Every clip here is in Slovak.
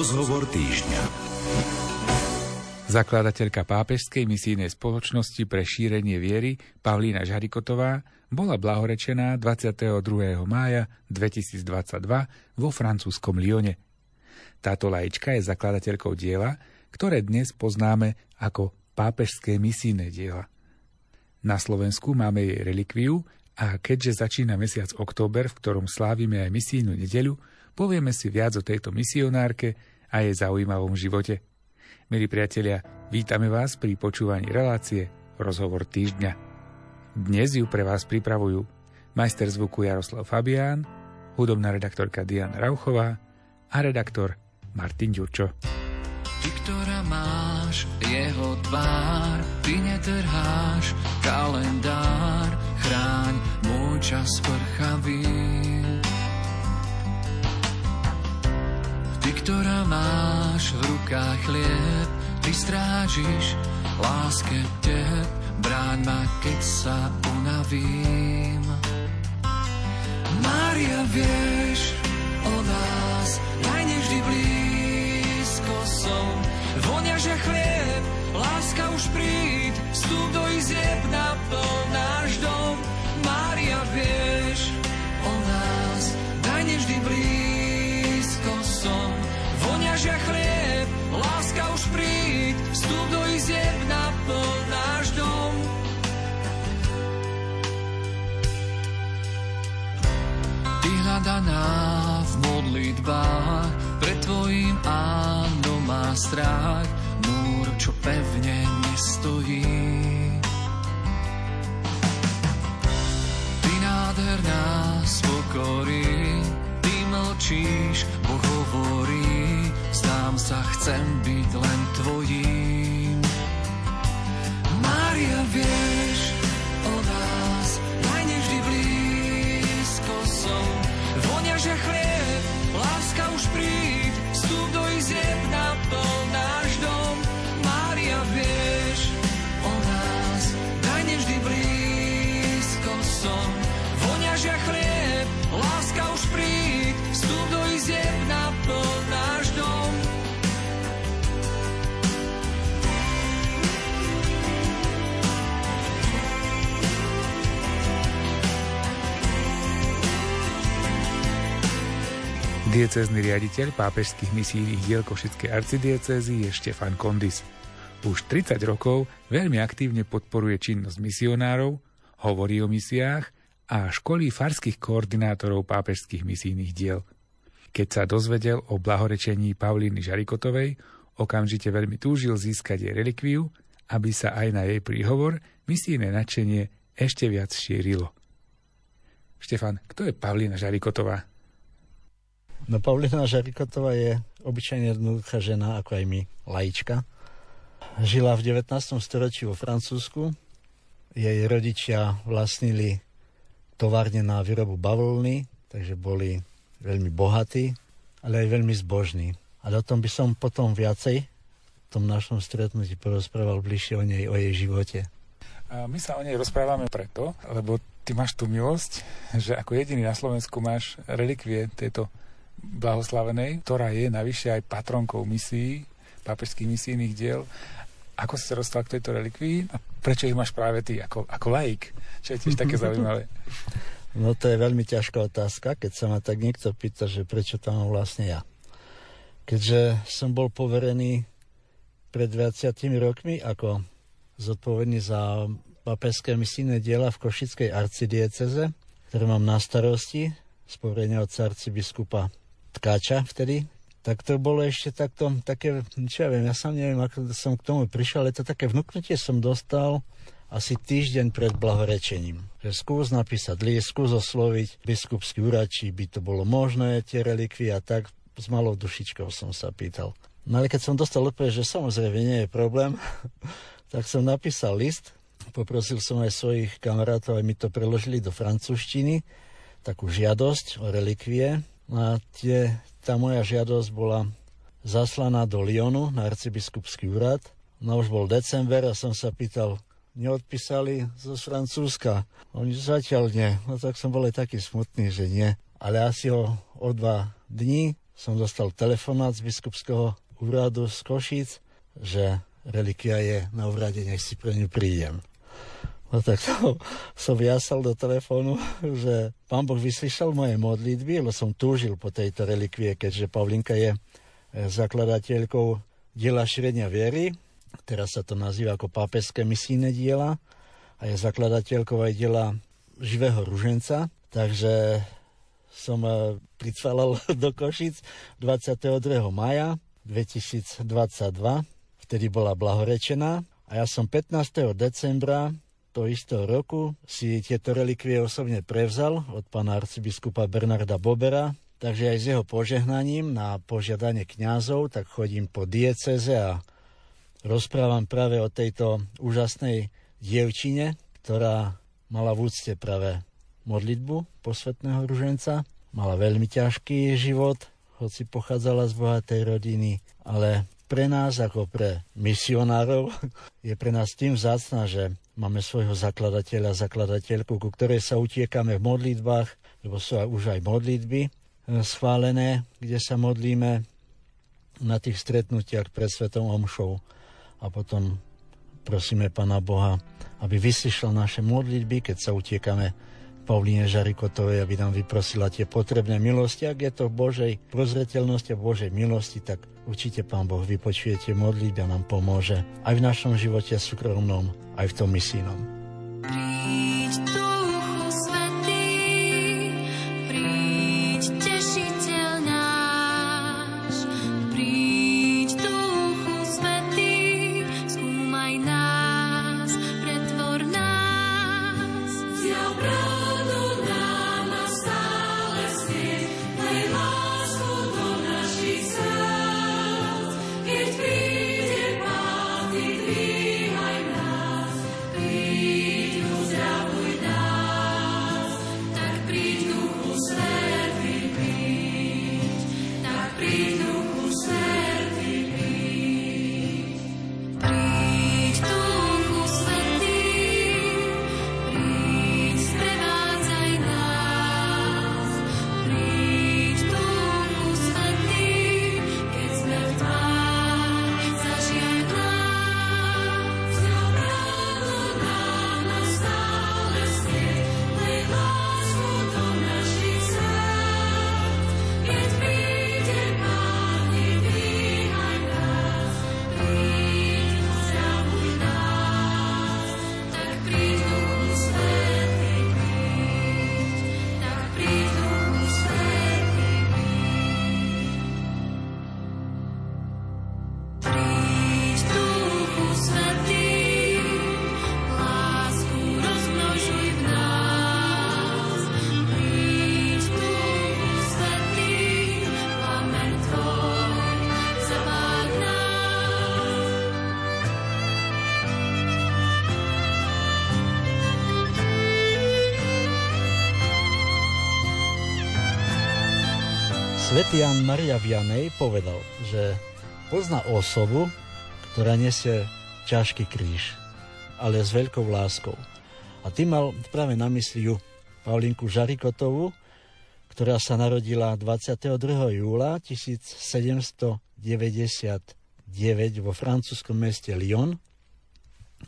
Rozhovor týždňa. Zakladateľka pápežskej misijnej spoločnosti pre šírenie viery Pavlína Žarikotová bola blahorečená 22. mája 2022 vo francúzskom Lyone. Táto lajička je zakladateľkou diela, ktoré dnes poznáme ako pápežské misijné diela. Na Slovensku máme jej relikviu a keďže začína mesiac október, v ktorom slávime aj misijnú nedeľu, povieme si viac o tejto misionárke a jej zaujímavom živote. Milí priatelia, vítame vás pri počúvaní relácie Rozhovor týždňa. Dnes ju pre vás pripravujú majster zvuku Jaroslav Fabián, hudobná redaktorka Diana Rauchová a redaktor Martin Ďurčo. Ty, ktorá máš jeho tvár, ty netrháš kalendár, chráň môj čas prchavý. Ktorá máš v rukách chlieb, ty strážiš láske teb, bráň ma, keď sa unavím. Mária, vieš o nás, daj nevždy blízko som, vonia, že chlieb, láska už príď, vstup do izieb, naplň náš dom. Mária, vieš Ty hľadaná v modlitbách, pred tvojim áno má strach, múr, čo pevne nestojí. Ty nádherná z pokory, ty mlčíš, Boh hovorí, zdám sa, chcem byť len tvojím. Mária, vieš Diecézny riaditeľ pápežských misijných diel Košickej arcidiecézy je Štefan Kondis. Už 30 rokov veľmi aktívne podporuje činnosť misionárov, hovorí o misiách a školí farských koordinátorov pápežských misijných diel. Keď sa dozvedel o blahorečení Paulíny Žarikotovej, okamžite veľmi túžil získať jej relikviu, aby sa aj na jej príhovor misijné nadšenie ešte viac šírilo. Štefan, kto je Pavlína Žarikotová? No Paulina Žarikotová je obyčajne jednoduchá žena, ako aj my, laička. Žila v 19. storočí vo Francúzsku. Jej rodičia vlastnili továrne na výrobu bavlny, takže boli veľmi bohatí, ale aj veľmi zbožní. Ale o tom by som potom viacej v tom našom stretnutí porozprával bližšie o nej, o jej živote. A my sa o nej rozprávame preto, lebo ty máš tú milosť, že ako jediný na Slovensku máš relikvie tejto blahoslavenej, ktorá je navyše aj patronkou misií, pápežských misijných diel. Ako si sa dostal k tejto relikvii a prečo ich máš práve ty, ako, ako laik? Čo je tiež také zaujímavé. No to je veľmi ťažká otázka, keď sa ma tak niekto pýta, že prečo tam mám vlastne ja. Keďže som bol poverený pred 20 rokmi ako zodpovedný za papežské misijné diela v Košickej arcidieceze, ktoré mám na starosti z poverenia od arcibiskupa Tkáča vtedy, tak to bolo ešte takto, také, čo ja viem, ja sám neviem, ako som k tomu prišiel, ale to také vnúknutie som dostal asi týždeň pred blahorečením. Že skús napísať list, skús osloviť biskupský úrad, či by to bolo možné, tie relikvie a tak s malou dušičkou som sa pýtal. No ale keď som dostal odpoveď, že samozrejme nie je problém, tak som napísal list, poprosil som aj svojich kamarátov, aby mi to preložili do francúzštiny, takú žiadosť o relikvie, a tie, tá moja žiadosť bola zaslaná do Lyonu na arcibiskupský úrad. No už bol december a som sa pýtal, neodpísali zo Francúzska. Oni zatiaľ nie. No tak som bol aj taký smutný, že nie. Ale asi o, o dva dní som dostal telefonát z biskupského úradu z Košíc, že relikia je na úrade, nech si pre ňu prídem. No tak to som jasal do telefónu, že pán Boh vyslyšal moje modlitby, lebo som túžil po tejto relikvie, keďže Pavlinka je eh, zakladateľkou diela šírenia viery, teraz sa to nazýva ako pápežské misijné diela a je zakladateľkou aj diela živého ruženca, takže som eh, pricvalal do Košic 22. maja 2022, vtedy bola blahorečená a ja som 15. decembra to istého roku si tieto relikvie osobne prevzal od pána arcibiskupa Bernarda Bobera, takže aj s jeho požehnaním na požiadanie kňazov, tak chodím po dieceze a rozprávam práve o tejto úžasnej dievčine, ktorá mala v úcte práve modlitbu posvetného ruženca. Mala veľmi ťažký život, hoci pochádzala z bohatej rodiny, ale pre nás ako pre misionárov je pre nás tým vzácna, že máme svojho zakladateľa, zakladateľku, ku ktorej sa utiekame v modlitbách, lebo sú už aj modlitby e, schválené, kde sa modlíme na tých stretnutiach pred Svetom Omšou a potom prosíme Pana Boha, aby vyslyšal naše modlitby, keď sa utiekame Pavlíne Žarikotovej, aby nám vyprosila tie potrebné milosti. Ak je to v Božej prozreteľnosti a Božej milosti, tak určite Pán Boh vypočuje tie modlitby a nám pomôže aj v našom živote súkromnom, aj v tom misijnom. Svetý Maria Vianej povedal, že pozná osobu, ktorá nesie ťažký kríž, ale s veľkou láskou. A tým mal práve na mysli ju Paulinku Žarikotovú, ktorá sa narodila 22. júla 1799 vo francúzskom meste Lyon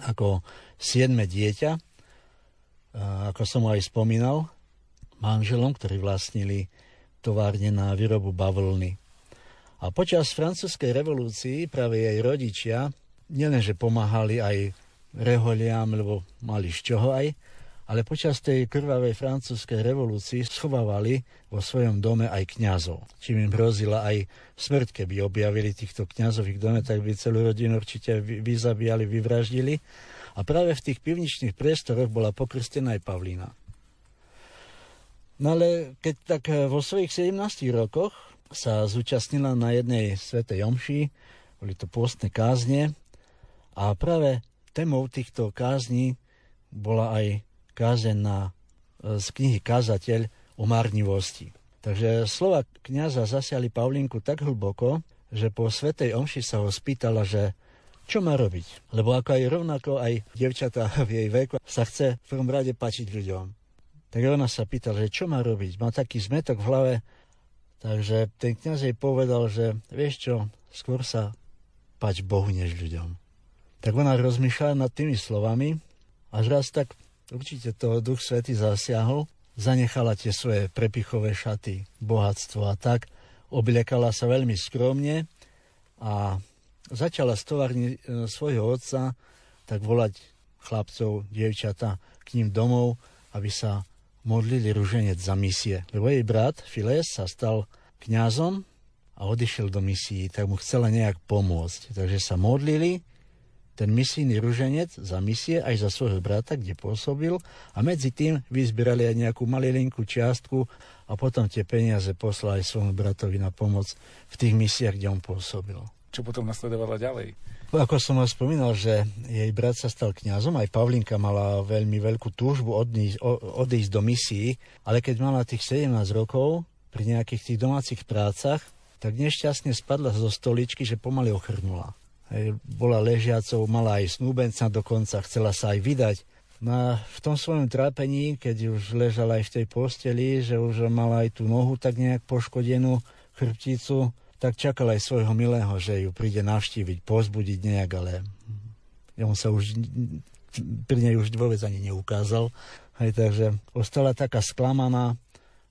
ako siedme dieťa, ako som aj spomínal, manželom, ktorí vlastnili továrne na výrobu bavlny. A počas francúzskej revolúcii práve jej rodičia nielenže pomáhali aj reholiam, lebo mali z čoho aj, ale počas tej krvavej francúzskej revolúcii schovávali vo svojom dome aj kňazov. Čím im hrozila aj smrť, keby objavili týchto kňazov ich dome, tak by celú rodinu určite vyzabíjali, vyvraždili. A práve v tých pivničných priestoroch bola pokrstená aj Pavlína. No ale keď tak eh, vo svojich 17 rokoch sa zúčastnila na jednej svetej omši, boli to pôstne kázne a práve témou týchto kázní bola aj kázeň eh, z knihy Kázateľ o marnivosti. Takže slova kniaza zasiali Paulinku tak hlboko, že po svetej omši sa ho spýtala, že čo má robiť. Lebo ako aj rovnako aj devčatá v jej veku sa chce v prvom rade pačiť ľuďom. Tak ona sa pýta, že čo má robiť. Má taký zmetok v hlave, Takže ten kniaz jej povedal, že vieš čo, skôr sa pač Bohu než ľuďom. Tak ona rozmýšľala nad tými slovami, až raz tak určite to Duch Svety zasiahol, zanechala tie svoje prepichové šaty, bohatstvo a tak, obliekala sa veľmi skromne a začala z továrni e, svojho otca tak volať chlapcov, dievčata k ním domov, aby sa modlili ruženec za misie. Lebo jej brat Files sa stal kňazom a odišiel do misií, tak mu chcela nejak pomôcť. Takže sa modlili ten misijný ruženec za misie aj za svojho brata, kde pôsobil a medzi tým vyzbierali aj nejakú malilinku čiastku a potom tie peniaze poslali svojmu bratovi na pomoc v tých misiách, kde on pôsobil. Čo potom nasledovala ďalej? Ako som vám spomínal, že jej brat sa stal kňazom, aj Pavlinka mala veľmi veľkú túžbu odísť, odísť do misií, ale keď mala tých 17 rokov, pri nejakých tých domácich prácach, tak nešťastne spadla zo stoličky, že pomaly ochrnula. Hej, bola ležiacou, mala aj snúbenca dokonca, chcela sa aj vydať. No v tom svojom trápení, keď už ležala aj v tej posteli, že už mala aj tú nohu tak nejak poškodenú, chrbticu, tak čakal aj svojho milého, že ju príde navštíviť, pozbudiť nejak, ale on sa už pri nej už vôbec ani neukázal. Hej, takže ostala taká sklamaná,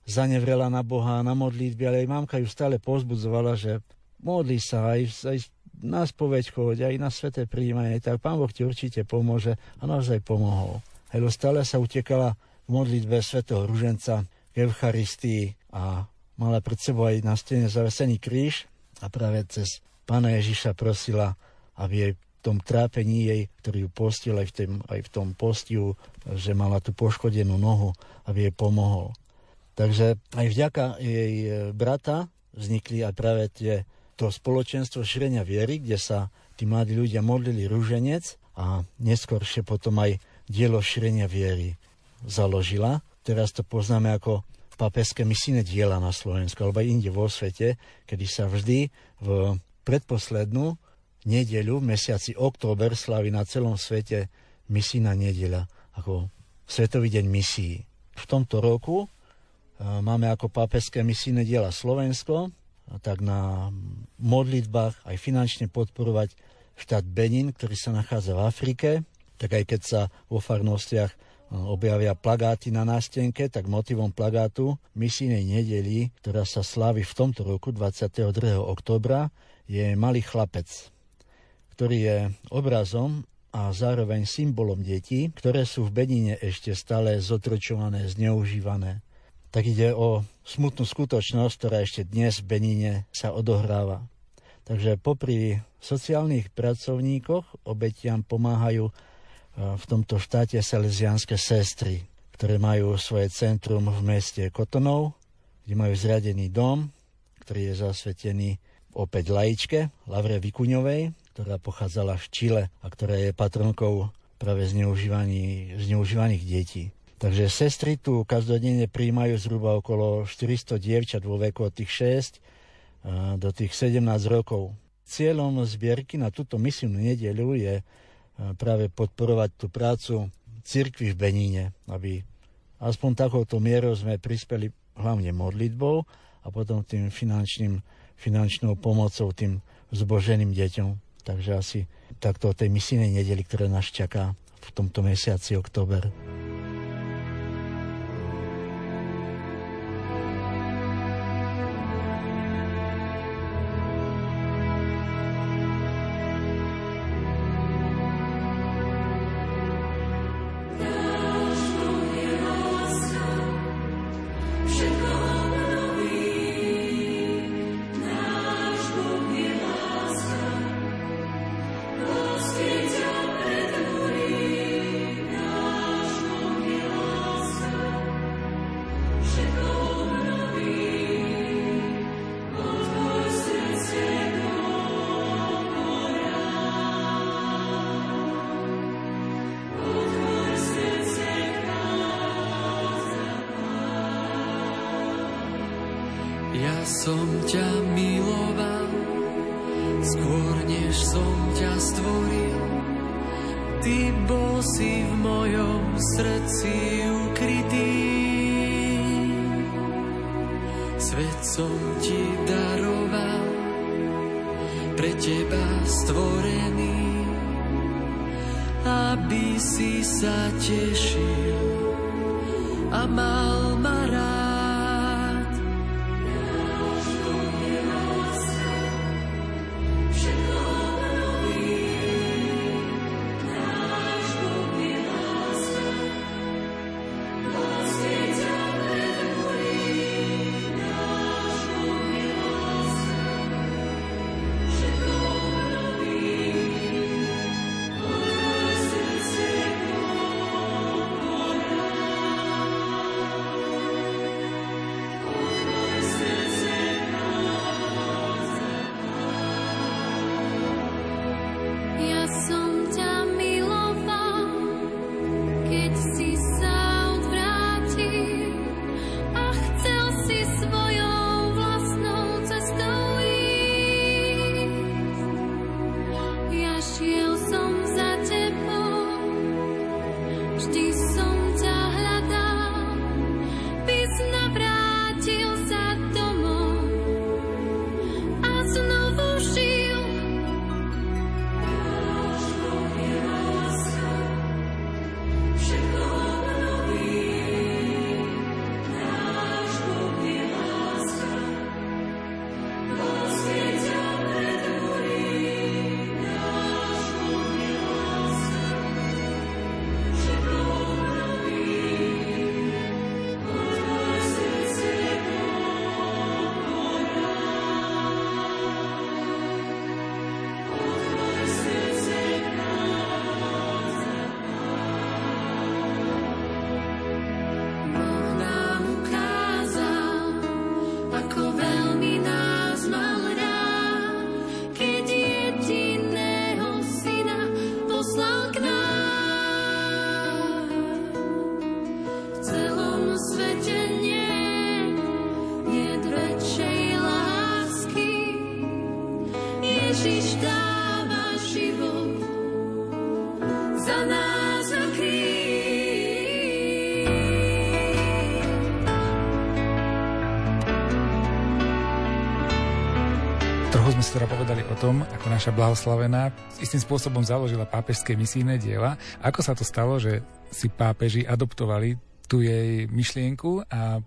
zanevrela na Boha, na modlitby, ale aj mamka ju stále pozbudzovala, že modlí sa aj, aj na spoveď choď, aj na sveté príjmanie, tak Pán Boh ti určite pomôže a naozaj pomohol. Hej, stále sa utekala v modlitbe svetého ruženca k Eucharistii a mala pred sebou aj na stene zavesený kríž a práve cez pána Ježiša prosila, aby jej v tom trápení jej, ktorý ju postil aj v, tém, aj v tom postiu, že mala tú poškodenú nohu, aby jej pomohol. Takže aj vďaka jej e, brata vznikli aj práve tie, to spoločenstvo šírenia viery, kde sa tí mladí ľudia modlili rúženec a neskôršie potom aj dielo šírenia viery založila. Teraz to poznáme ako papeské misijné diela na Slovensku alebo inde vo svete, kedy sa vždy v predposlednú nedeľu v mesiaci október slaví na celom svete misijná nedeľa ako Svetový deň misií. V tomto roku e, máme ako papeské misijné diela Slovensko, tak na modlitbách aj finančne podporovať štát Benin, ktorý sa nachádza v Afrike, tak aj keď sa vo farnostiach objavia plagáty na nástenke, tak motivom plagátu misijnej nedeli, ktorá sa slávi v tomto roku 22. oktobra, je malý chlapec, ktorý je obrazom a zároveň symbolom detí, ktoré sú v Benine ešte stále zotročované, zneužívané. Tak ide o smutnú skutočnosť, ktorá ešte dnes v Benine sa odohráva. Takže popri sociálnych pracovníkoch obetiam pomáhajú v tomto štáte salesianské sestry, ktoré majú svoje centrum v meste Kotonov, kde majú zriadený dom, ktorý je zasvetený opäť laičke, Lavre Vikuňovej, ktorá pochádzala z Čile a ktorá je patronkou práve zneužívaných detí. Takže sestry tu každodenne príjmajú zhruba okolo 400 dievčat vo veku od tých 6 do tých 17 rokov. Cieľom zbierky na túto misiu nedeľu je práve podporovať tú prácu cirkvi v Beníne, aby aspoň takouto mierou sme prispeli hlavne modlitbou a potom tým finančným, finančnou pomocou tým zboženým deťom. Takže asi takto o tej misijnej nedeli, ktorá nás čaká v tomto mesiaci október. si v mojom srdci ukrytý. Svet som ti daroval, pre teba stvorený, aby si sa tešil a mal ma rád. Teda povedali o tom, ako naša blahoslavená istým spôsobom založila pápežské misijné diela. Ako sa to stalo, že si pápeži adoptovali tú jej myšlienku a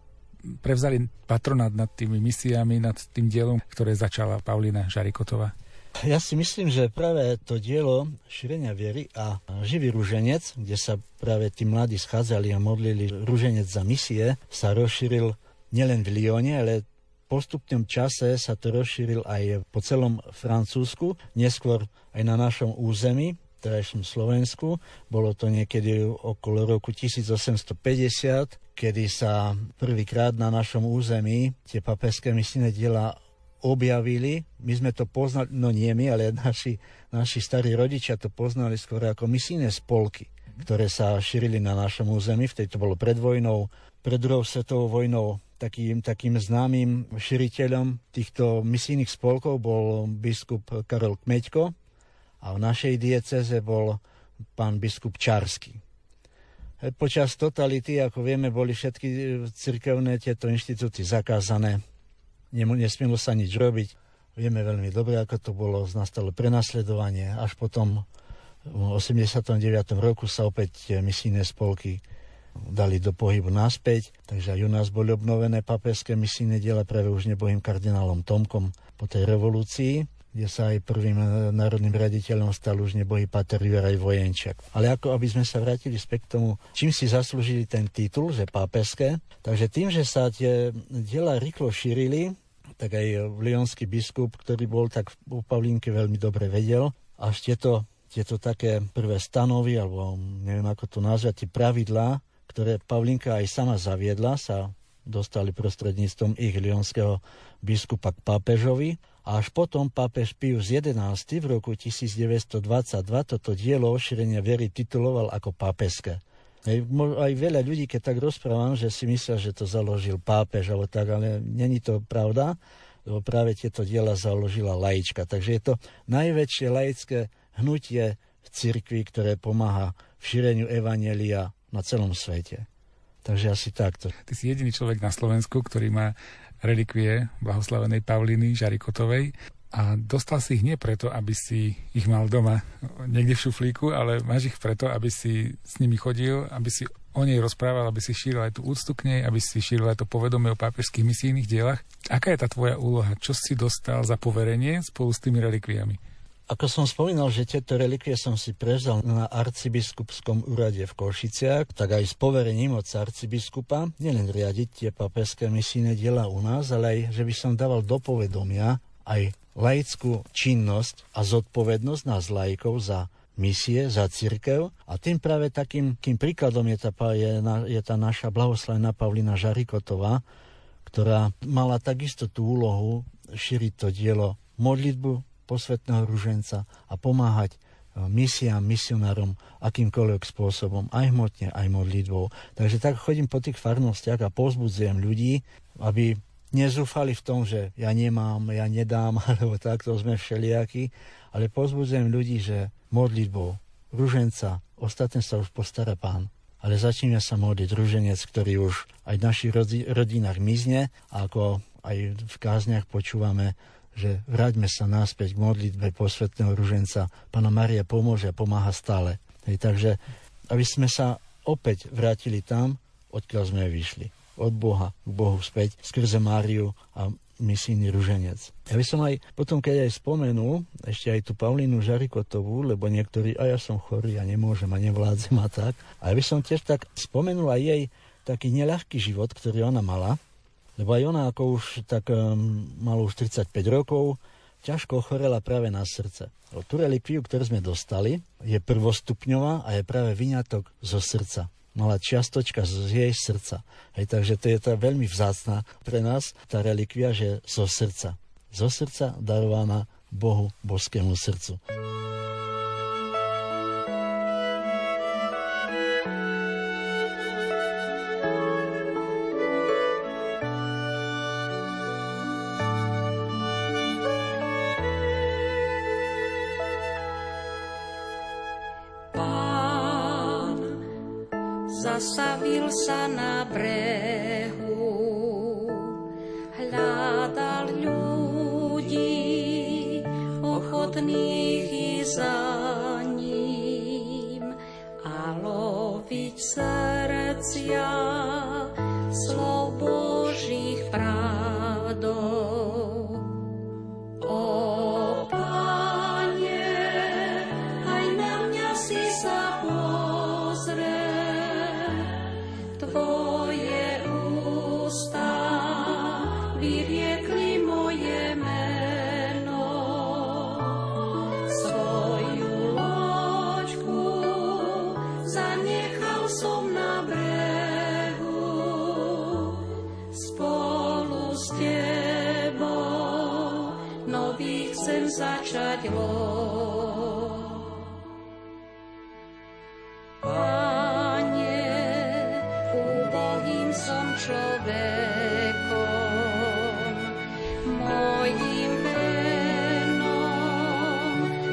prevzali patronát nad tými misiami, nad tým dielom, ktoré začala Paulina Žarikotová? Ja si myslím, že práve to dielo šírenia viery a živý rúženec, kde sa práve tí mladí schádzali a modlili rúženec za misie, sa rozšíril nielen v Lyone, ale postupnom čase sa to rozšíril aj po celom Francúzsku, neskôr aj na našom území, terajšom Slovensku. Bolo to niekedy okolo roku 1850, kedy sa prvýkrát na našom území tie papežské misijné diela objavili. My sme to poznali, no nie my, ale naši, naši starí rodičia to poznali skôr ako misijné spolky, ktoré sa šírili na našom území. Vtedy to bolo pred vojnou, pred druhou svetovou vojnou takým, takým známym širiteľom týchto misijných spolkov bol biskup Karol Kmeďko a v našej dieceze bol pán biskup Čarsky. E, počas totality, ako vieme, boli všetky cirkevné tieto inštitúty zakázané. Nesmielo sa nič robiť. Vieme veľmi dobre, ako to bolo, nastalo prenasledovanie. Až potom v 89. roku sa opäť misijné spolky dali do pohybu naspäť, takže aj u nás boli obnovené papežské misijné diela práve už nebohým kardinálom Tomkom po tej revolúcii kde sa aj prvým národným raditeľom stal už nebohý Pater Juraj Vojenčak. Ale ako aby sme sa vrátili späť k tomu, čím si zaslúžili ten titul, že pápežské, takže tým, že sa tie diela rýchlo šírili, tak aj lionský biskup, ktorý bol tak u Pavlínke veľmi dobre vedel, až tieto, tieto také prvé stanovy, alebo neviem ako to nazvať, tie pravidlá, ktoré Pavlinka aj sama zaviedla, sa dostali prostredníctvom ich lionského biskupa k pápežovi. A až potom pápež Pius XI v roku 1922 toto dielo ošírenia viery tituloval ako pápežské. Aj veľa ľudí, keď tak rozprávam, že si myslia, že to založil pápež, alebo tak, ale není to pravda, lebo práve tieto diela založila laička. Takže je to najväčšie laické hnutie v cirkvi, ktoré pomáha v šíreniu evanelia na celom svete. Takže asi takto. Ty si jediný človek na Slovensku, ktorý má relikvie blahoslavenej Pauliny Žarikotovej a dostal si ich nie preto, aby si ich mal doma niekde v šuflíku, ale máš ich preto, aby si s nimi chodil, aby si o nej rozprával, aby si šíril aj tú úctu k nej, aby si šíril aj to povedomie o pápežských misijných dielach. Aká je tá tvoja úloha? Čo si dostal za poverenie spolu s tými relikviami? Ako som spomínal, že tieto relikvie som si prevzal na arcibiskupskom úrade v Košiciach, tak aj s poverením od arcibiskupa, nielen riadiť tie papežské misijné diela u nás, ale aj, že by som dával do povedomia aj laickú činnosť a zodpovednosť nás laikov za misie, za církev a tým práve takým kým príkladom je tá, je, je tá naša blahoslavená Pavlina Žarikotová, ktorá mala takisto tú úlohu šíriť to dielo modlitbu, posvetného ruženca a pomáhať e, misiám, misionárom akýmkoľvek spôsobom, aj hmotne, aj modlitbou. Takže tak chodím po tých farnostiach a pozbudzujem ľudí, aby nezúfali v tom, že ja nemám, ja nedám, alebo takto sme všelijakí, ale pozbudzujem ľudí, že modlitbou, ruženca, ostatné sa už postará pán. Ale začneme sa modliť ruženec, ktorý už aj v našich rodinách mizne, ako aj v kázniach počúvame, že vráťme sa náspäť k modlitbe posvetného ruženca. Pana Maria pomôže a pomáha stále. Hej, takže aby sme sa opäť vrátili tam, odkiaľ sme vyšli. Od Boha k Bohu späť, skrze Máriu a misijný ruženec. Ja by som aj potom, keď aj spomenul, ešte aj tú Paulínu Žarikotovú, lebo niektorí, a ja som chorý a nemôžem a nevládzem a tak. A ja by som tiež tak spomenul aj jej taký neľahký život, ktorý ona mala, lebo aj ona ako už tak um, mala už 35 rokov, ťažko ochorela práve na srdce. Tú relikviu, ktorú sme dostali, je prvostupňová a je práve vyňatok zo srdca. Mala čiastočka z jej srdca. Hej, takže to je tá veľmi vzácná pre nás, tá relikvia, že zo srdca. Zo srdca darovaná Bohu, boskému srdcu. Začať loď. Pane, úbohým som človekom, mojim menom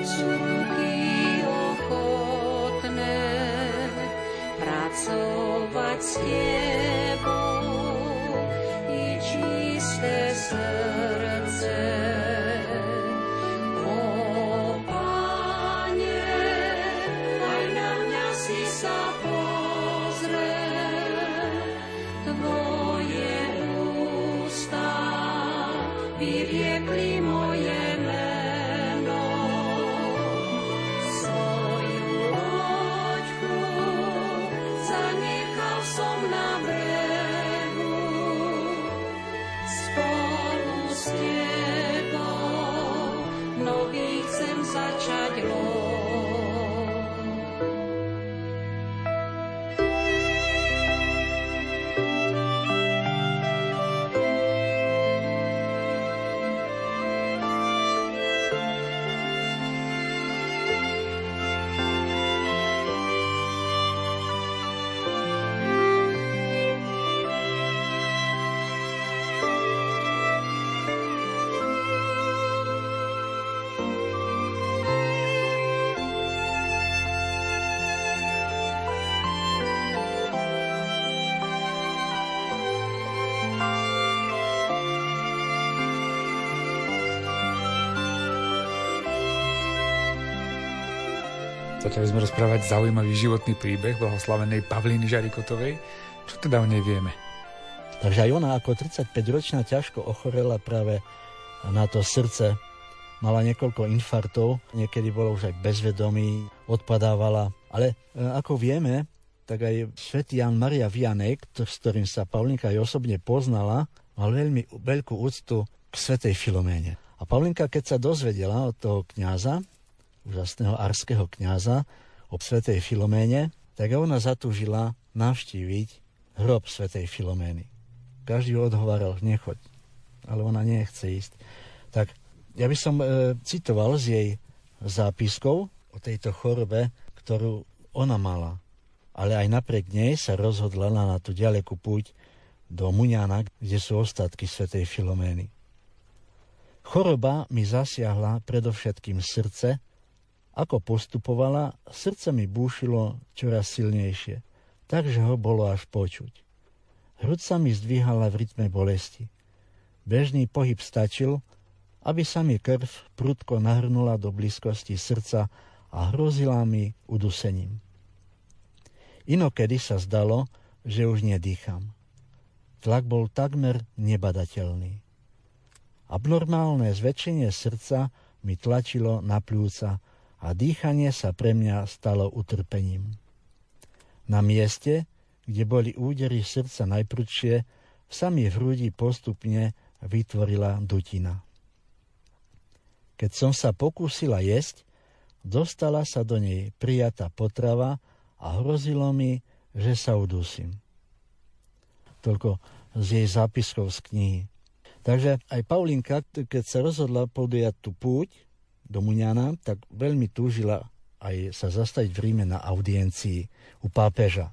sú ruky ochotné pracovať s Tebou quickly Začali sme rozprávať zaujímavý životný príbeh blahoslavenej Pavlíny Žarikotovej. Čo teda o nej vieme? Takže aj ona ako 35-ročná ťažko ochorela práve na to srdce. Mala niekoľko infartov, niekedy bolo už aj bezvedomí, odpadávala. Ale e, ako vieme, tak aj svätý Jan Maria Vianek, s ktorým sa Paulinka aj osobne poznala, mal veľmi veľkú úctu k svetej Filoméne. A Paulinka, keď sa dozvedela od toho kňaza, úžasného arského kňaza, o svetej Filoméne, tak ona zatúžila navštíviť hrob svetej Filomény. Každý ho odhováral, nechoď. Ale ona nechce ísť. Tak ja by som e, citoval z jej zápiskov o tejto chorobe, ktorú ona mala. Ale aj napriek nej sa rozhodla na tú ďalekú púť do Muňana, kde sú ostatky svätej Filomény. Choroba mi zasiahla predovšetkým srdce, ako postupovala, srdce mi búšilo čoraz silnejšie, takže ho bolo až počuť. Hrud sa mi zdvíhala v rytme bolesti. Bežný pohyb stačil, aby sa mi krv prudko nahrnula do blízkosti srdca a hrozila mi udusením. Inokedy sa zdalo, že už nedýcham. Tlak bol takmer nebadateľný. Abnormálne zväčšenie srdca mi tlačilo na pľúca a dýchanie sa pre mňa stalo utrpením. Na mieste, kde boli údery srdca najprudšie, sa mi v hrudi postupne vytvorila dutina. Keď som sa pokúsila jesť, dostala sa do nej prijatá potrava a hrozilo mi, že sa udusím. Toľko z jej zápiskov z knihy. Takže aj Paulinka, keď sa rozhodla podujať tú púť do Muňana, tak veľmi túžila aj sa zastaviť v Ríme na audiencii u pápeža.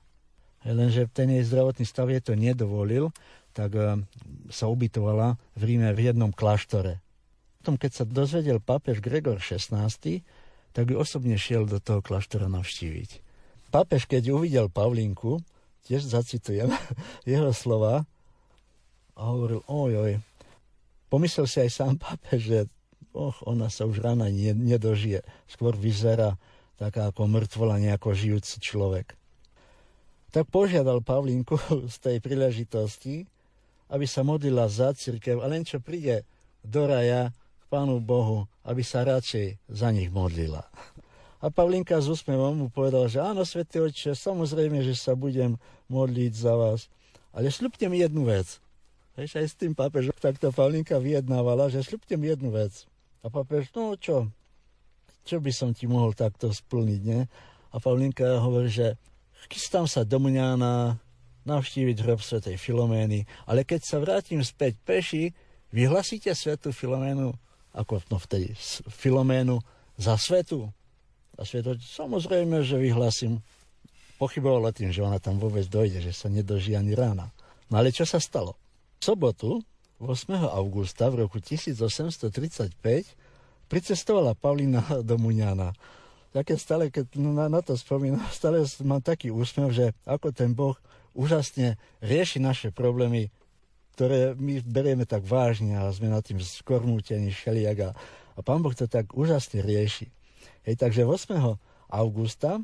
Lenže ten jej zdravotný stav je to nedovolil, tak eh, sa ubytovala v Ríme v jednom kláštore. Potom, keď sa dozvedel pápež Gregor XVI, tak by osobne šiel do toho kláštora navštíviť. Pápež, keď uvidel Pavlinku, tiež zacitujem jeho slova, a hovoril, ojoj, pomyslel si aj sám pápež, že och, ona sa už rána nedožije. Skôr vyzerá taká ako mŕtvola, nejako žijúci človek tak požiadal Pavlinku z tej príležitosti, aby sa modlila za církev a len čo príde do raja k Pánu Bohu, aby sa radšej za nich modlila. A Pavlinka s úsmevom mu povedal, že áno, Svetý Otče, samozrejme, že sa budem modliť za vás, ale šľupte mi jednu vec. Vieš, aj s tým pápežom takto Pavlinka vyjednávala, že šľupte mi jednu vec. A pápež, no čo, čo by som ti mohol takto splniť, ne? A Pavlinka hovorí, že chystám sa do Mňána navštíviť hrob svätej Filomény, ale keď sa vrátim späť peši, vyhlasíte svetu Filoménu, ako no vtedy, Filoménu za svetu. A sveto, samozrejme, že vyhlasím. Pochyboval o tým, že ona tam vôbec dojde, že sa nedoží ani rána. No ale čo sa stalo? V sobotu, 8. augusta v roku 1835, pricestovala Paulina do Muňana také stále, keď na, na to spomínam, stále mám taký úsmev, že ako ten Boh úžasne rieši naše problémy, ktoré my berieme tak vážne a sme na tým skornútení všelijak a, pán Boh to tak úžasne rieši. Hej, takže 8. augusta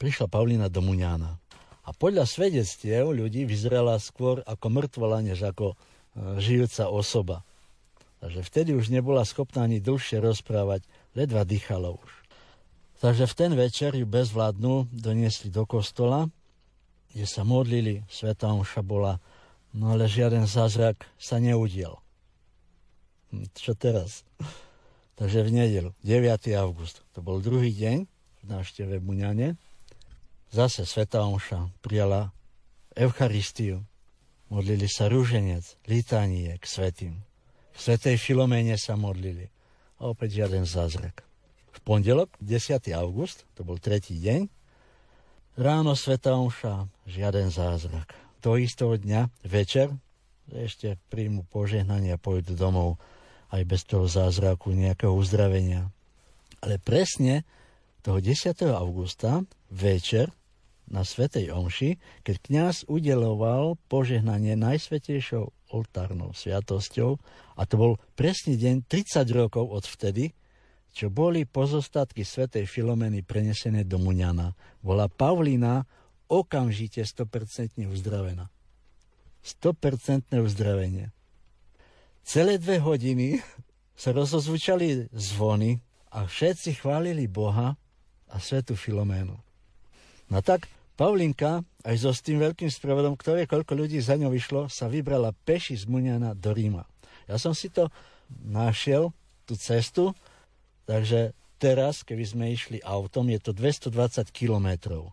prišla Paulina do Muňána. A podľa svedectiev ľudí vyzerala skôr ako mŕtvola, než ako žijúca osoba. Takže vtedy už nebola schopná ani dlhšie rozprávať, ledva dýchala už. Takže v ten večer ju bezvládnu doniesli do kostola, kde sa modlili, Sveta Omša bola, no ale žiaden zázrak sa neudiel. Hm, čo teraz? Takže v nedelu, 9. august, to bol druhý deň v návšteve Buňane, zase Sveta Omša prijala Eucharistiu, modlili sa rúženec, litanie k svetým. V Svetej Filomene sa modlili. A opäť žiaden zázrak. V pondelok, 10. august, to bol tretí deň, ráno Sveta Omša, žiaden zázrak. To istého dňa, večer, ešte príjmu požehnania pôjdu domov aj bez toho zázraku, nejakého uzdravenia. Ale presne toho 10. augusta večer na Svetej Omši, keď kňaz udeloval požehnanie najsvetejšou oltárnou sviatosťou, a to bol presný deň 30 rokov od vtedy, čo boli pozostatky svätej Filomeny prenesené do Muňana. Bola Pavlína okamžite 100% uzdravená. 100% uzdravenie. Celé dve hodiny sa rozozvučali zvony a všetci chválili Boha a svetu Filoménu. No tak Pavlinka aj so s tým veľkým sprevodom, kto vie, koľko ľudí za ňou vyšlo, sa vybrala peši z Muniana do Ríma. Ja som si to našiel, tú cestu, takže teraz, keby sme išli autom, je to 220 kilometrov.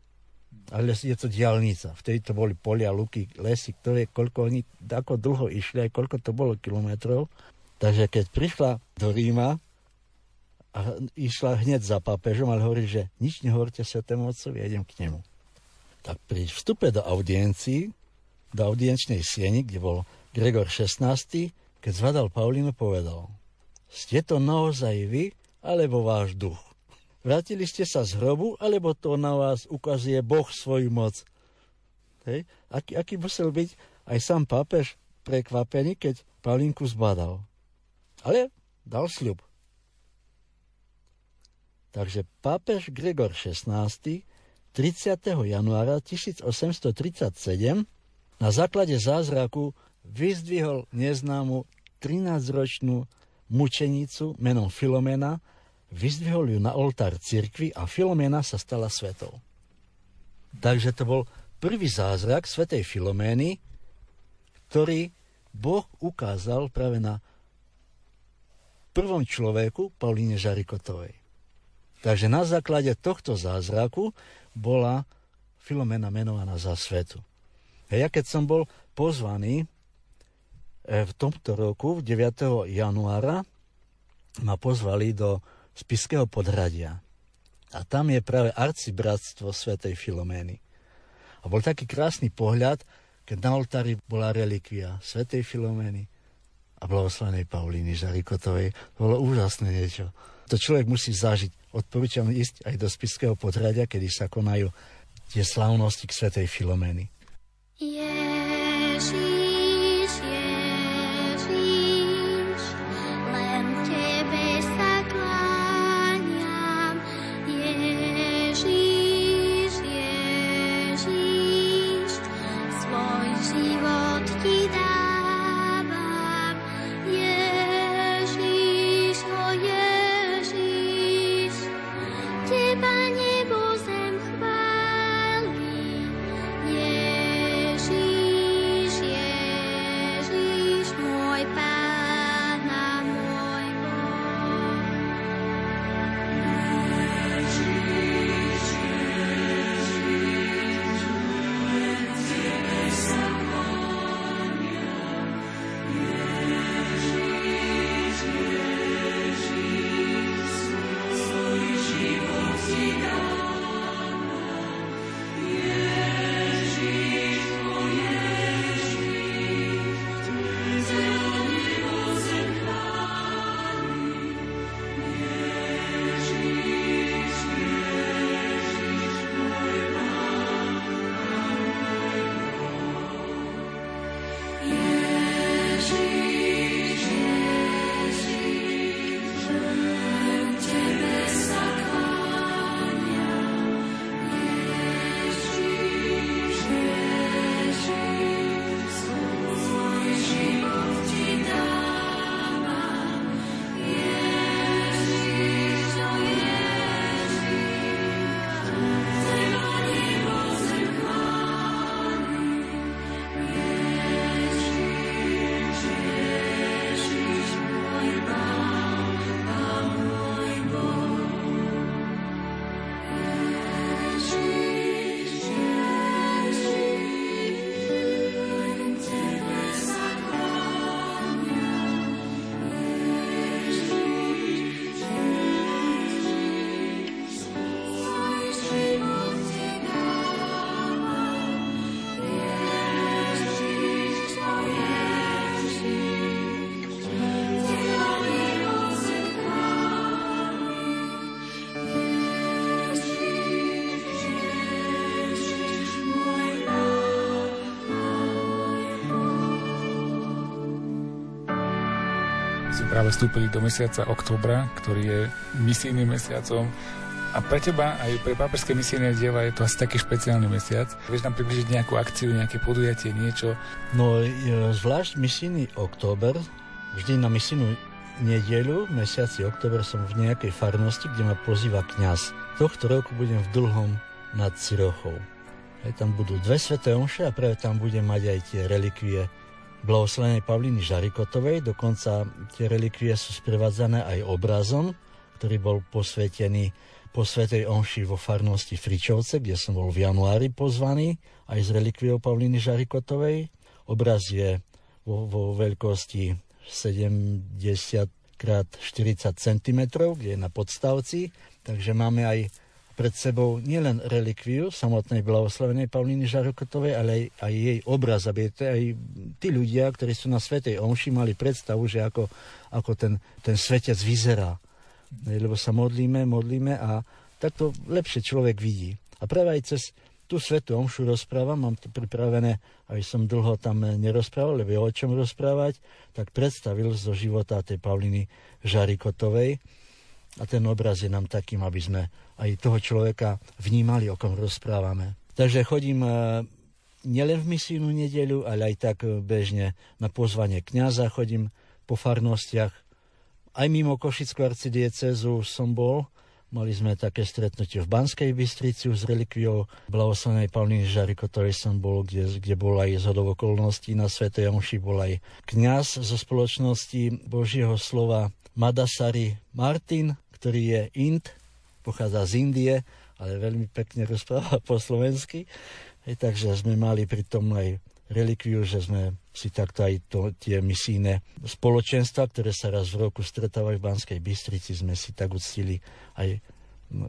Ale je to diálnica. Vtedy to boli polia, luky, lesy, ktoré, koľko oni ako dlho išli, aj koľko to bolo kilometrov. Takže keď prišla do Ríma a išla hneď za papežom, ale hovorí, že nič nehovorte svetému otcovi, ja idem k nemu tak pri vstupe do audiencii, do audienčnej sieni, kde bol Gregor XVI, keď zvadal Paulínu, povedal Ste to naozaj vy, alebo váš duch? Vrátili ste sa z hrobu, alebo to na vás ukazuje Boh svoju moc? Hej. Aký, aký musel byť aj sám pápež prekvapený, keď Paulínku zbadal. Ale dal sľub. Takže pápež Gregor XVI 30. januára 1837 na základe zázraku vyzdvihol neznámu 13-ročnú mučenicu menom Filomena, vyzdvihol ju na oltár cirkvi a Filomena sa stala svetou. Takže to bol prvý zázrak svetej Filomény, ktorý Boh ukázal práve na prvom človeku, Paulíne Žarikotovej. Takže na základe tohto zázraku bola Filomena menovaná za svetu. A ja keď som bol pozvaný e, v tomto roku, 9. januára, ma pozvali do Spiského podhradia. A tam je práve arcibratstvo svätej Filomény. A bol taký krásny pohľad, keď na oltári bola relikvia svätej Filomény a blahoslavenej Paulíny Žarikotovej. To bolo úžasné niečo. To človek musí zažiť. Odporúčam ísť aj do Spiského podhradia, kedy sa konajú tie slavnosti k Svetej Filomeny. Ježiš. Práve vstúpili do mesiaca oktobra, ktorý je misijným mesiacom a pre teba aj pre pápežské misijné diela je to asi taký špeciálny mesiac. Vieš nám približiť nejakú akciu, nejaké podujatie, niečo? No, zvlášť misijný október, vždy na misijnú nedelu, mesiaci október som v nejakej farnosti, kde ma pozýva kňaz. Tohto roku budem v dlhom nad Cirochou. Aj tam budú dve sveté omše a práve tam budem mať aj tie relikvie blahoslenej Pavliny Žarikotovej. Dokonca tie relikvie sú sprevádzané aj obrazom, ktorý bol posvetený po Svetej Omši vo farnosti Fričovce, kde som bol v januári pozvaný, aj z relikviou Pavliny Žarikotovej. Obraz je vo, vo veľkosti 70 x 40 cm, kde je na podstavci, takže máme aj pred sebou nielen relikviu samotnej blahoslavenej Pavliny Žarokotovej, ale aj, aj jej obraz, aby aj tí ľudia, ktorí sú na Svetej Omši, mali predstavu, že ako, ako ten, ten svetec vyzerá lebo sa modlíme, modlíme a takto lepšie človek vidí. A práve aj cez tú svetu omšu rozprávam, mám to pripravené, aby som dlho tam nerozprával, lebo je o čom rozprávať, tak predstavil zo života tej Pauliny Žarikotovej. A ten obraz je nám takým, aby sme aj toho človeka vnímali, o kom rozprávame. Takže chodím e, nielen v misijnú nedeľu, ale aj tak bežne na pozvanie kňaza, chodím po farnostiach, aj mimo Košickú arcidiecezu som bol. Mali sme také stretnutie v Banskej Bystrici s relikviou blahoslanej Pauliny Žariko, ktorý som bol, kde, kde bol aj z okolností na Svetej Omši, bol aj kňaz zo spoločnosti Božieho slova Madasari Martin, ktorý je Int, pochádza z Indie, ale veľmi pekne rozpráva po slovensky. Hej, takže sme mali pri tom aj relikviu, že sme si takto aj to, tie misijné spoločenstva, ktoré sa raz v roku stretávajú v Banskej Bystrici, sme si tak uctili aj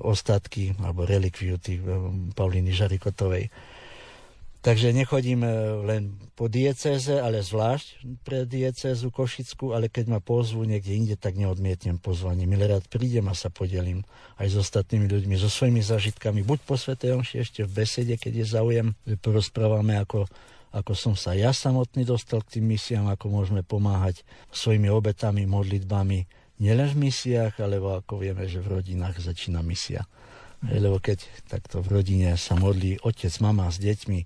ostatky alebo relikviu tých um, Paulíny Žarikotovej. Takže nechodím len po diecéze, ale zvlášť pre diecézu Košickú, ale keď ma pozvú niekde inde, tak neodmietnem pozvanie. Milé rád prídem a sa podelím aj s ostatnými ľuďmi, so svojimi zažitkami, buď po Svetej ešte v besede, keď je záujem, porozprávame, ako ako som sa ja samotný dostal k tým misiám, ako môžeme pomáhať svojimi obetami, modlitbami, nielen v misiách, alebo ako vieme, že v rodinách začína misia. Lebo keď takto v rodine sa modlí otec, mama s deťmi,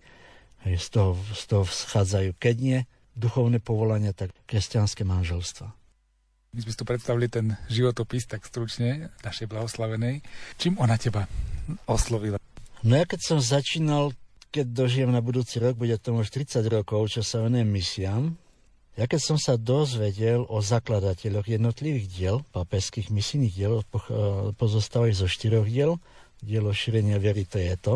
hej, z, toho, z toho schádzajú, keď nie duchovné povolania, tak kresťanské manželstva. My sme tu predstavili ten životopis tak stručne, našej blahoslavenej. Čím ona teba oslovila? No ja keď som začínal keď dožijem na budúci rok, bude to už 30 rokov, čo sa venujem misiám, ja keď som sa dozvedel o zakladateľoch jednotlivých diel, papeských misijných diel, pozostávajú zo štyroch diel, dielo šírenia viery to je to,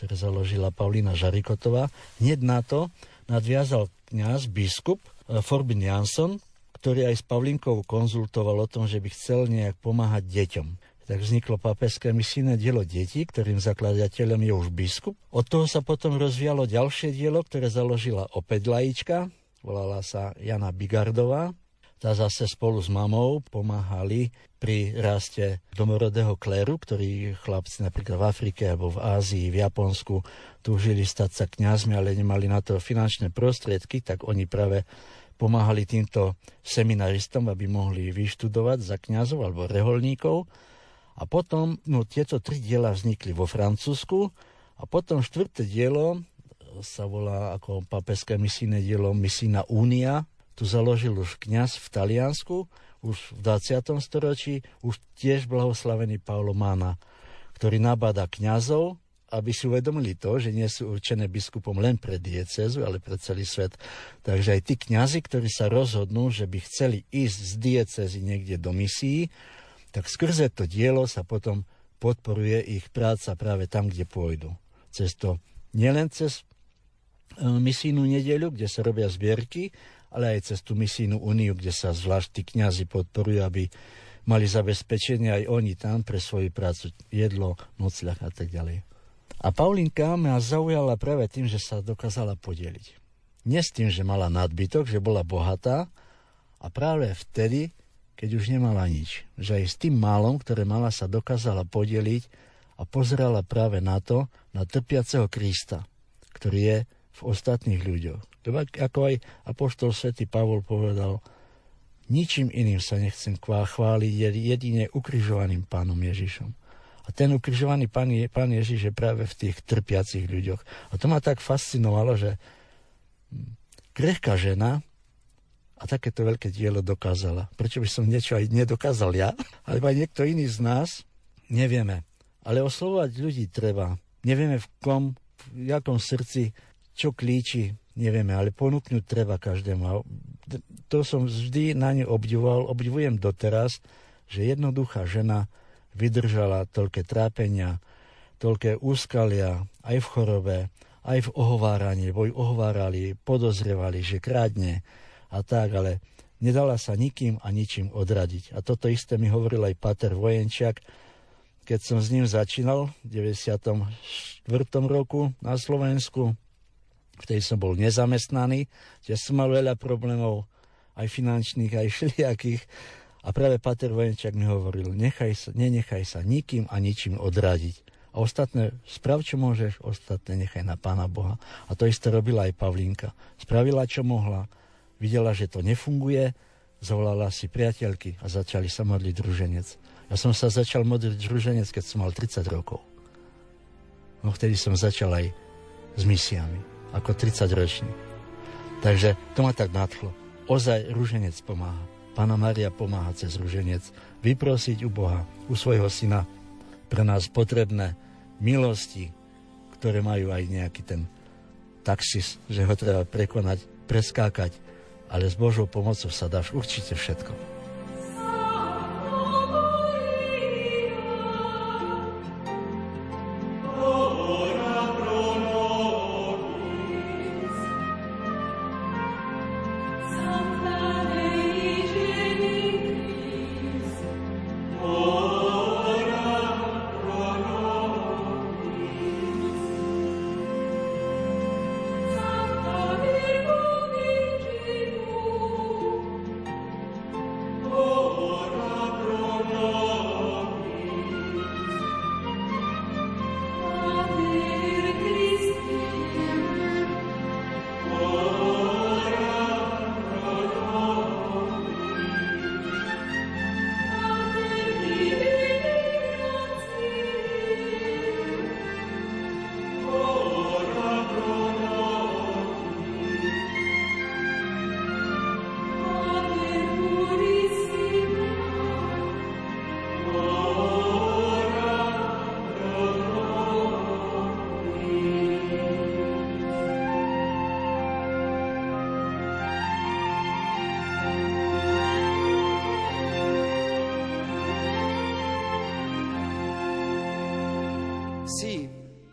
ktoré založila Paulína Žarikotová, hneď na to nadviazal kňaz, biskup e, Forbin Jansson, ktorý aj s Pavlinkou konzultoval o tom, že by chcel nejak pomáhať deťom tak vzniklo papeské misijné dielo detí, ktorým zakladateľom je už biskup. Od toho sa potom rozvíjalo ďalšie dielo, ktoré založila opäť lajička, volala sa Jana Bigardová. Tá zase spolu s mamou pomáhali pri raste domorodého kléru, ktorí chlapci napríklad v Afrike alebo v Ázii, v Japonsku túžili stať sa kňazmi, ale nemali na to finančné prostriedky, tak oni práve pomáhali týmto seminaristom, aby mohli vyštudovať za kňazov alebo reholníkov a potom no, tieto tri diela vznikli vo Francúzsku a potom štvrté dielo sa volá ako papeské misijné dielo Misína Únia. Tu založil už kňaz v Taliansku, už v 20. storočí, už tiež blahoslavený Paolo Mána, ktorý nabáda kňazov, aby si uvedomili to, že nie sú určené biskupom len pre diecezu, ale pre celý svet. Takže aj tí kňazi, ktorí sa rozhodnú, že by chceli ísť z diecezy niekde do misií, tak skrze to dielo sa potom podporuje ich práca práve tam, kde pôjdu. Cez to, nielen cez e, misijnú nedeľu, kde sa robia zbierky, ale aj cez tú misijnú úniu, kde sa zvlášť tí kniazy podporujú, aby mali zabezpečenie aj oni tam pre svoju prácu, jedlo, nocľah a tak ďalej. A Paulinka ma zaujala práve tým, že sa dokázala podeliť. Nie s tým, že mala nadbytok, že bola bohatá a práve vtedy keď už nemala nič. Že aj s tým málom, ktoré mala, sa dokázala podeliť a pozerala práve na to, na trpiaceho Krista, ktorý je v ostatných ľuďoch. Lebo ako aj apoštol svätý Pavol povedal, Ničím iným sa nechcem chváliť, jedine ukrižovaným pánom Ježišom. A ten ukrižovaný pán, je, pán Ježiš je práve v tých trpiacich ľuďoch. A to ma tak fascinovalo, že krehká žena a takéto veľké dielo dokázala. Prečo by som niečo aj nedokázal ja, alebo aj niekto iný z nás, nevieme. Ale oslovovať ľudí treba. Nevieme v kom, v jakom srdci, čo klíči, nevieme, ale ponúknuť treba každému. To som vždy na ňu obdivoval, obdivujem doteraz, že jednoduchá žena vydržala toľké trápenia, toľké úskalia aj v chorobe, aj v ohováraní, boj ohovárali, podozrievali, že krádne a tak, ale nedala sa nikým a ničím odradiť. A toto isté mi hovoril aj Pater Vojenčiak, keď som s ním začínal v 94. roku na Slovensku, vtedy som bol nezamestnaný, že som mal veľa problémov, aj finančných, aj všelijakých. A práve Pater Vojenčak mi hovoril, nechaj sa, nenechaj sa nikým a ničím odradiť. A ostatné, sprav čo môžeš, ostatné nechaj na Pána Boha. A to isté robila aj Pavlínka. Spravila čo mohla, videla, že to nefunguje, zavolala si priateľky a začali sa modliť druženec. Ja som sa začal modliť druženec, keď som mal 30 rokov. No vtedy som začal aj s misiami ako 30 ročný. Takže to ma tak nadchlo. Ozaj rúženec pomáha. Pána Maria pomáha cez rúženec vyprosiť u Boha, u svojho syna pre nás potrebné milosti, ktoré majú aj nejaký ten taxis, že ho treba prekonať, preskákať, ale s Božou pomocou sa dáš určite všetko.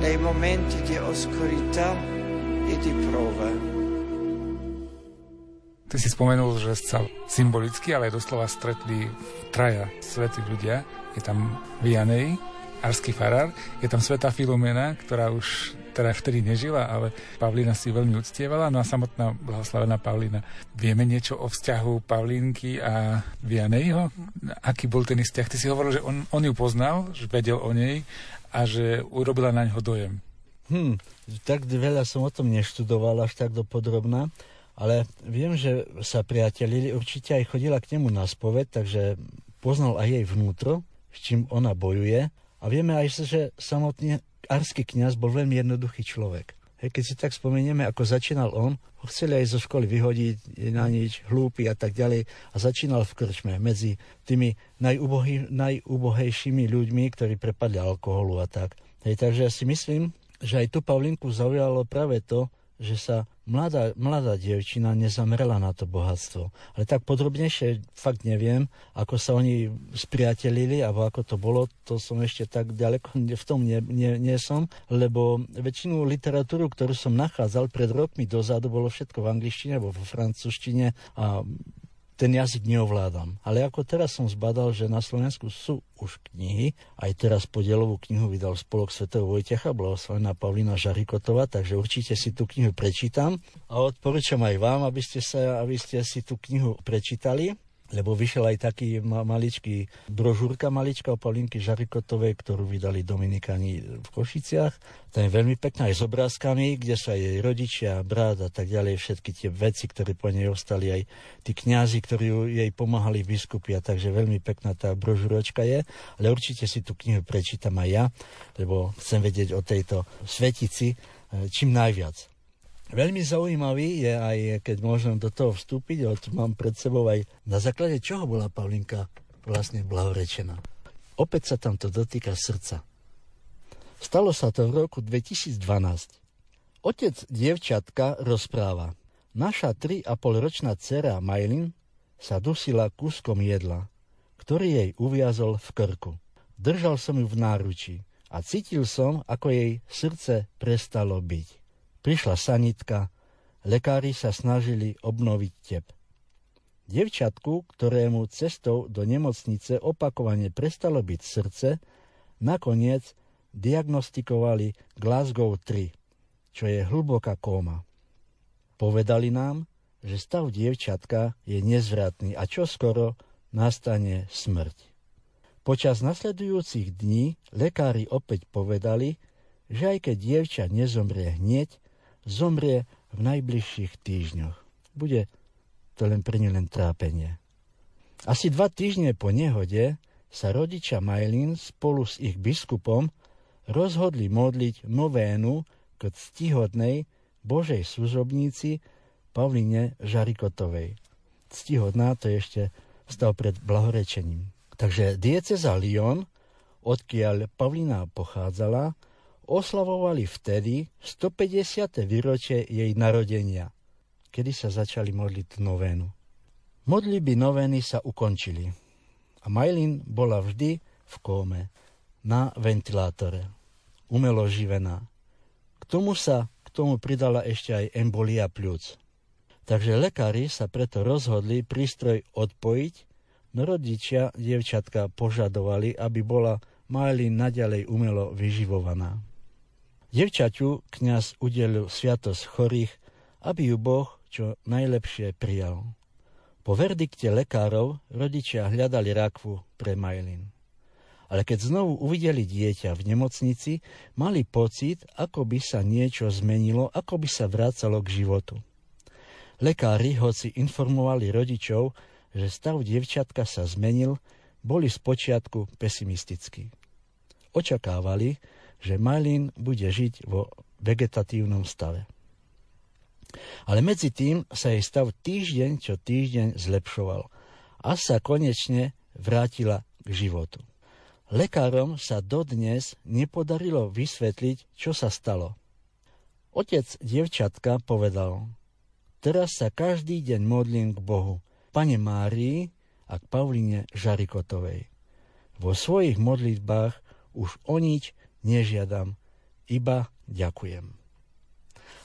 nei momenti di oscurità e di prova. Ty si spomenul, že sa symbolicky, ale aj doslova stretli traja svetí ľudia. Je tam Vianej, arský farár, je tam sveta Filomena, ktorá už teda vtedy nežila, ale Pavlína si veľmi uctievala, no a samotná blahoslavená Pavlína. Vieme niečo o vzťahu Pavlínky a Vianejho? Aký bol ten vzťah? Ty si hovoril, že on, on ju poznal, že vedel o nej a že urobila na ňo dojem. Hm, tak veľa som o tom neštudoval až tak dopodrobná, ale viem, že sa priatelili, určite aj chodila k nemu na spoved, takže poznal aj jej vnútro, s čím ona bojuje. A vieme aj, že samotný arský kňaz bol veľmi jednoduchý človek. Hej, keď si tak spomenieme, ako začínal on, ho chceli aj zo školy vyhodiť na nič, hlúpy a tak ďalej. A začínal v krčme medzi tými najúbohý, najúbohejšími ľuďmi, ktorí prepadli alkoholu a tak. Hej, takže ja si myslím, že aj tu Pavlinku zaujalo práve to, že sa mladá, mladá dievčina nezamerala na to bohatstvo. Ale tak podrobnejšie fakt neviem, ako sa oni spriatelili, alebo ako to bolo, to som ešte tak ďaleko v tom nie, nie, nie som, lebo väčšinu literatúru, ktorú som nachádzal pred rokmi dozadu, bolo všetko v angličtine alebo vo francúzštine a ten jazyk neovládam. Ale ako teraz som zbadal, že na Slovensku sú už knihy, aj teraz podielovú knihu vydal spolok svätého Vojtecha, blahoslavená Pavlina Žarikotová, takže určite si tú knihu prečítam a odporúčam aj vám, aby ste, sa, aby ste si tú knihu prečítali lebo vyšiel aj taký maličký brožúrka malička o Paulinky Žarikotovej, ktorú vydali Dominikáni v Košiciach. Tam je veľmi pekná aj s obrázkami, kde sú aj jej rodičia, brat a tak ďalej, všetky tie veci, ktoré po nej ostali, aj tí kňazi, ktorí jej pomáhali biskupy, a takže veľmi pekná tá brožúročka je. Ale určite si tú knihu prečítam aj ja, lebo chcem vedieť o tejto svetici eh, čím najviac. Veľmi zaujímavý je aj, keď môžem do toho vstúpiť, od mám pred sebou aj na základe čoho bola Pavlinka vlastne blahorečená. Opäť sa tam to dotýka srdca. Stalo sa to v roku 2012. Otec dievčatka rozpráva. Naša 3,5 ročná dcera Majlin sa dusila kúskom jedla, ktorý jej uviazol v krku. Držal som ju v náruči a cítil som, ako jej srdce prestalo byť. Prišla sanitka, lekári sa snažili obnoviť tep. Devčatku, ktorému cestou do nemocnice opakovane prestalo byť srdce, nakoniec diagnostikovali Glasgow 3, čo je hlboká kóma. Povedali nám, že stav dievčatka je nezvratný a čo skoro nastane smrť. Počas nasledujúcich dní lekári opäť povedali, že aj keď dievča nezomrie hneď, zomrie v najbližších týždňoch. Bude to len pre len trápenie. Asi dva týždne po nehode sa rodičia Majlin spolu s ich biskupom rozhodli modliť novénu k ctihodnej Božej služobníci Pavline Žarikotovej. Ctihodná to ešte stal pred blahorečením. Takže dieceza Lyon, odkiaľ Pavlina pochádzala, oslavovali vtedy 150. výročie jej narodenia, kedy sa začali modliť novénu. Modliby novény sa ukončili a Majlin bola vždy v kóme, na ventilátore, umelo živená. K tomu sa k tomu pridala ešte aj embolia pľúc. Takže lekári sa preto rozhodli prístroj odpojiť, no rodičia dievčatka požadovali, aby bola Majlin naďalej umelo vyživovaná. Devčaťu kňaz udelil sviatosť chorých, aby ju Boh čo najlepšie prijal. Po verdikte lekárov rodičia hľadali rakvu pre Majlin. Ale keď znovu uvideli dieťa v nemocnici, mali pocit, ako by sa niečo zmenilo, ako by sa vrácalo k životu. Lekári, hoci informovali rodičov, že stav dievčatka sa zmenil, boli spočiatku pesimistickí. Očakávali, že Malin bude žiť vo vegetatívnom stave. Ale medzi tým sa jej stav týždeň čo týždeň zlepšoval a sa konečne vrátila k životu. Lekárom sa dodnes nepodarilo vysvetliť, čo sa stalo. Otec dievčatka povedal, teraz sa každý deň modlím k Bohu, Pane Márii a k Pavline Žarikotovej. Vo svojich modlitbách už o nič nežiadam, iba ďakujem.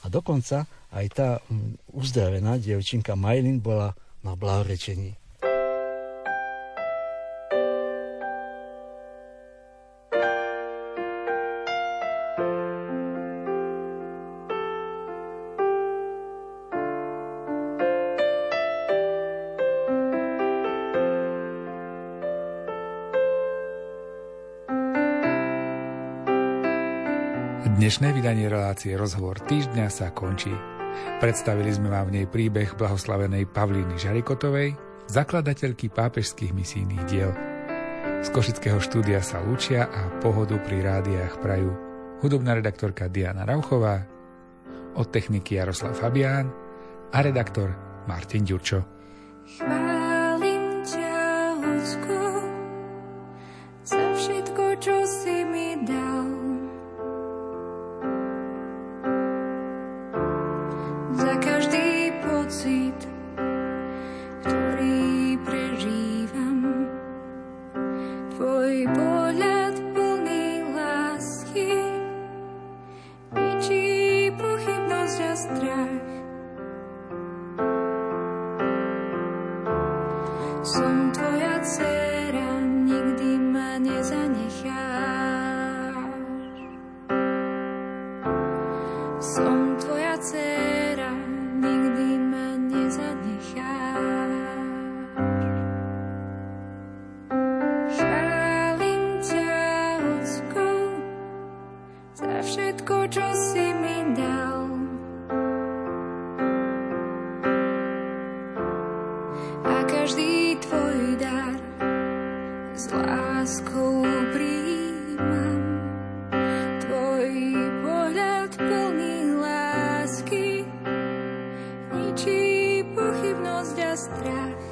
A dokonca aj tá mm, uzdravená dievčinka Majlin bola na blahorečení. Dnešné vydanie relácie Rozhovor týždňa sa končí. Predstavili sme vám v nej príbeh blahoslavenej Pavlíny Žarikotovej, zakladateľky pápežských misijných diel. Z Košického štúdia sa lúčia a pohodu pri rádiách prajú hudobná redaktorka Diana Rauchová Od techniky Jaroslav Fabián a redaktor Martin Ďurčo. Chválim mostrar.